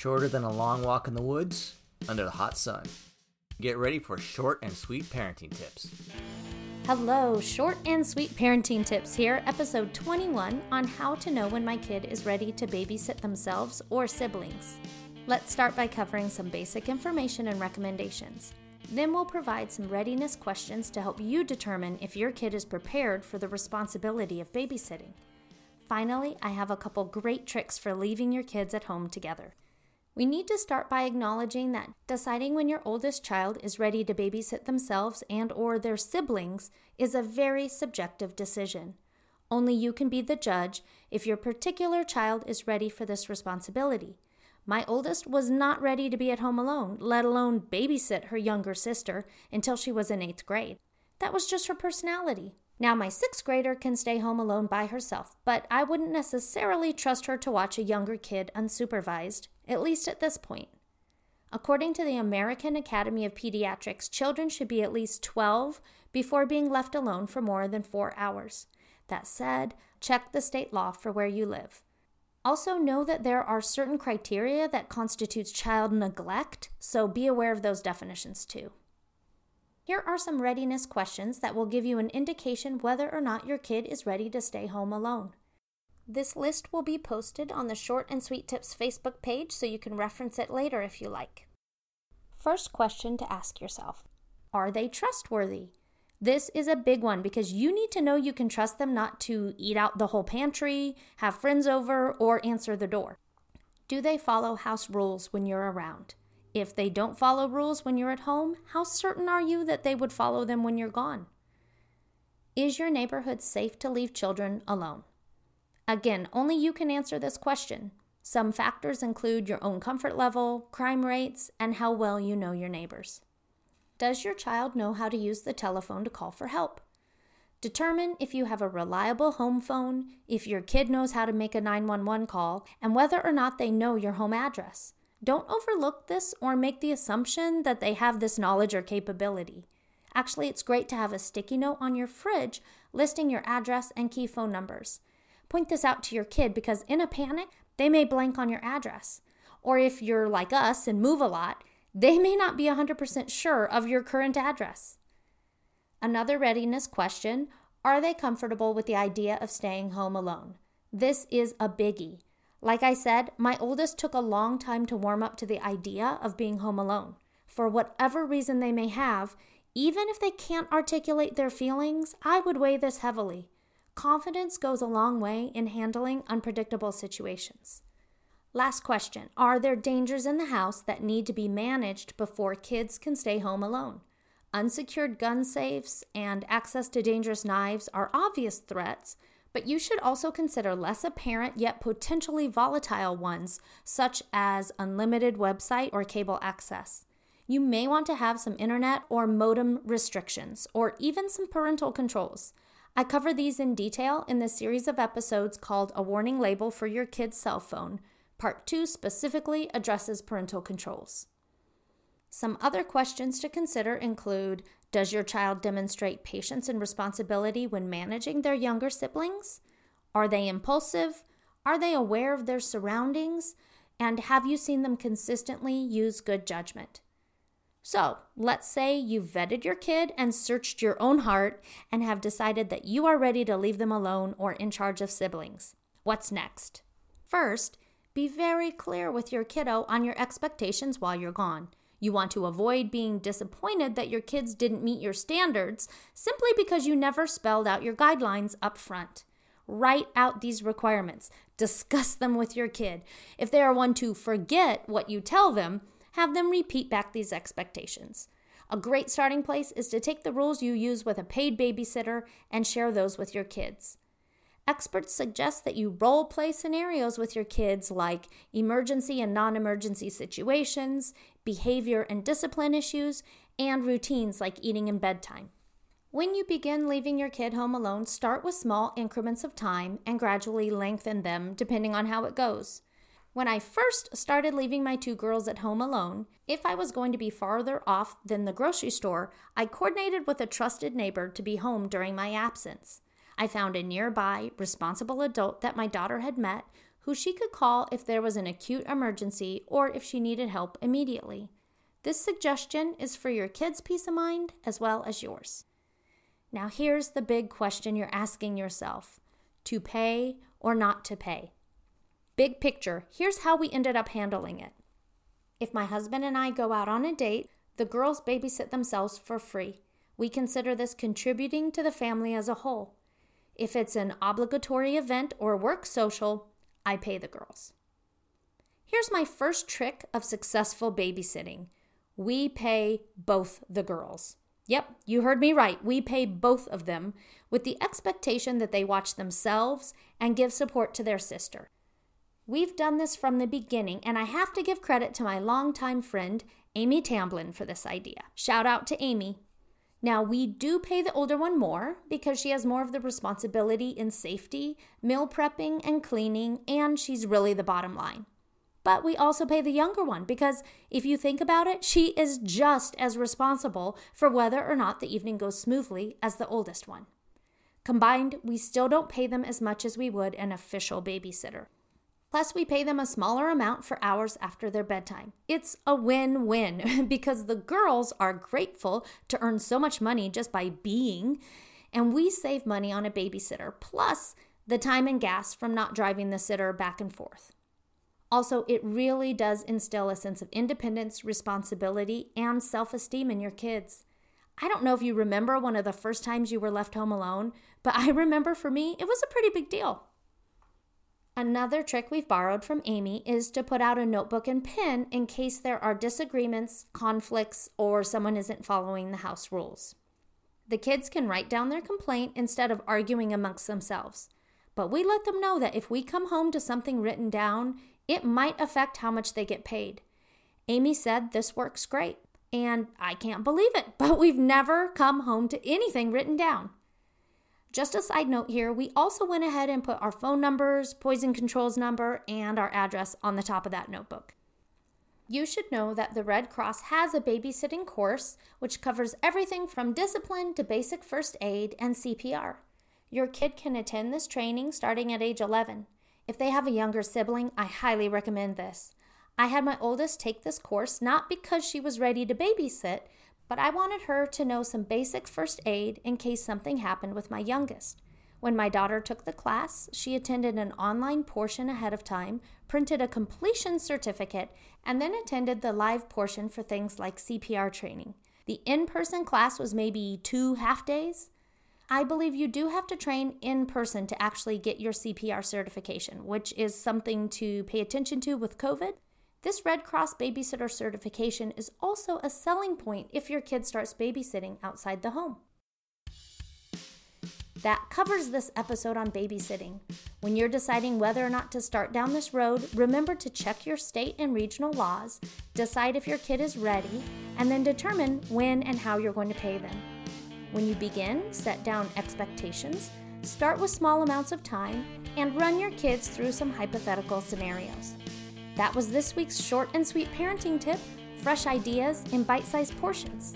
shorter than a long walk in the woods under the hot sun. Get ready for short and sweet parenting tips. Hello, short and sweet parenting tips here, episode 21 on how to know when my kid is ready to babysit themselves or siblings. Let's start by covering some basic information and recommendations. Then we'll provide some readiness questions to help you determine if your kid is prepared for the responsibility of babysitting. Finally, I have a couple great tricks for leaving your kids at home together. We need to start by acknowledging that deciding when your oldest child is ready to babysit themselves and or their siblings is a very subjective decision. Only you can be the judge if your particular child is ready for this responsibility. My oldest was not ready to be at home alone, let alone babysit her younger sister until she was in eighth grade. That was just her personality. Now, my sixth grader can stay home alone by herself, but I wouldn't necessarily trust her to watch a younger kid unsupervised, at least at this point. According to the American Academy of Pediatrics, children should be at least 12 before being left alone for more than four hours. That said, check the state law for where you live. Also, know that there are certain criteria that constitutes child neglect, so be aware of those definitions too. Here are some readiness questions that will give you an indication whether or not your kid is ready to stay home alone. This list will be posted on the Short and Sweet Tips Facebook page so you can reference it later if you like. First question to ask yourself Are they trustworthy? This is a big one because you need to know you can trust them not to eat out the whole pantry, have friends over, or answer the door. Do they follow house rules when you're around? If they don't follow rules when you're at home, how certain are you that they would follow them when you're gone? Is your neighborhood safe to leave children alone? Again, only you can answer this question. Some factors include your own comfort level, crime rates, and how well you know your neighbors. Does your child know how to use the telephone to call for help? Determine if you have a reliable home phone, if your kid knows how to make a 911 call, and whether or not they know your home address. Don't overlook this or make the assumption that they have this knowledge or capability. Actually, it's great to have a sticky note on your fridge listing your address and key phone numbers. Point this out to your kid because in a panic, they may blank on your address. Or if you're like us and move a lot, they may not be 100% sure of your current address. Another readiness question Are they comfortable with the idea of staying home alone? This is a biggie. Like I said, my oldest took a long time to warm up to the idea of being home alone. For whatever reason they may have, even if they can't articulate their feelings, I would weigh this heavily. Confidence goes a long way in handling unpredictable situations. Last question Are there dangers in the house that need to be managed before kids can stay home alone? Unsecured gun safes and access to dangerous knives are obvious threats, but you should also consider less apparent yet potentially volatile ones, such as unlimited website or cable access. You may want to have some internet or modem restrictions, or even some parental controls. I cover these in detail in the series of episodes called A Warning Label for Your Kid's Cell Phone, Part 2 specifically addresses parental controls. Some other questions to consider include Does your child demonstrate patience and responsibility when managing their younger siblings? Are they impulsive? Are they aware of their surroundings? And have you seen them consistently use good judgment? So, let's say you've vetted your kid and searched your own heart and have decided that you are ready to leave them alone or in charge of siblings. What's next? First, be very clear with your kiddo on your expectations while you're gone. You want to avoid being disappointed that your kids didn't meet your standards simply because you never spelled out your guidelines up front. Write out these requirements, discuss them with your kid. If they are one to forget what you tell them, have them repeat back these expectations. A great starting place is to take the rules you use with a paid babysitter and share those with your kids. Experts suggest that you role play scenarios with your kids like emergency and non emergency situations, behavior and discipline issues, and routines like eating and bedtime. When you begin leaving your kid home alone, start with small increments of time and gradually lengthen them depending on how it goes. When I first started leaving my two girls at home alone, if I was going to be farther off than the grocery store, I coordinated with a trusted neighbor to be home during my absence. I found a nearby, responsible adult that my daughter had met who she could call if there was an acute emergency or if she needed help immediately. This suggestion is for your kids' peace of mind as well as yours. Now, here's the big question you're asking yourself to pay or not to pay? Big picture, here's how we ended up handling it. If my husband and I go out on a date, the girls babysit themselves for free. We consider this contributing to the family as a whole. If it's an obligatory event or work social, I pay the girls. Here's my first trick of successful babysitting we pay both the girls. Yep, you heard me right. We pay both of them with the expectation that they watch themselves and give support to their sister. We've done this from the beginning, and I have to give credit to my longtime friend, Amy Tamblin, for this idea. Shout out to Amy. Now, we do pay the older one more because she has more of the responsibility in safety, meal prepping, and cleaning, and she's really the bottom line. But we also pay the younger one because if you think about it, she is just as responsible for whether or not the evening goes smoothly as the oldest one. Combined, we still don't pay them as much as we would an official babysitter. Plus, we pay them a smaller amount for hours after their bedtime. It's a win win because the girls are grateful to earn so much money just by being, and we save money on a babysitter, plus the time and gas from not driving the sitter back and forth. Also, it really does instill a sense of independence, responsibility, and self esteem in your kids. I don't know if you remember one of the first times you were left home alone, but I remember for me, it was a pretty big deal. Another trick we've borrowed from Amy is to put out a notebook and pen in case there are disagreements, conflicts, or someone isn't following the house rules. The kids can write down their complaint instead of arguing amongst themselves. But we let them know that if we come home to something written down, it might affect how much they get paid. Amy said this works great, and I can't believe it, but we've never come home to anything written down. Just a side note here, we also went ahead and put our phone numbers, poison controls number, and our address on the top of that notebook. You should know that the Red Cross has a babysitting course which covers everything from discipline to basic first aid and CPR. Your kid can attend this training starting at age 11. If they have a younger sibling, I highly recommend this. I had my oldest take this course not because she was ready to babysit, but I wanted her to know some basic first aid in case something happened with my youngest. When my daughter took the class, she attended an online portion ahead of time, printed a completion certificate, and then attended the live portion for things like CPR training. The in person class was maybe two half days. I believe you do have to train in person to actually get your CPR certification, which is something to pay attention to with COVID. This Red Cross babysitter certification is also a selling point if your kid starts babysitting outside the home. That covers this episode on babysitting. When you're deciding whether or not to start down this road, remember to check your state and regional laws, decide if your kid is ready, and then determine when and how you're going to pay them. When you begin, set down expectations, start with small amounts of time, and run your kids through some hypothetical scenarios. That was this week's short and sweet parenting tip fresh ideas in bite sized portions.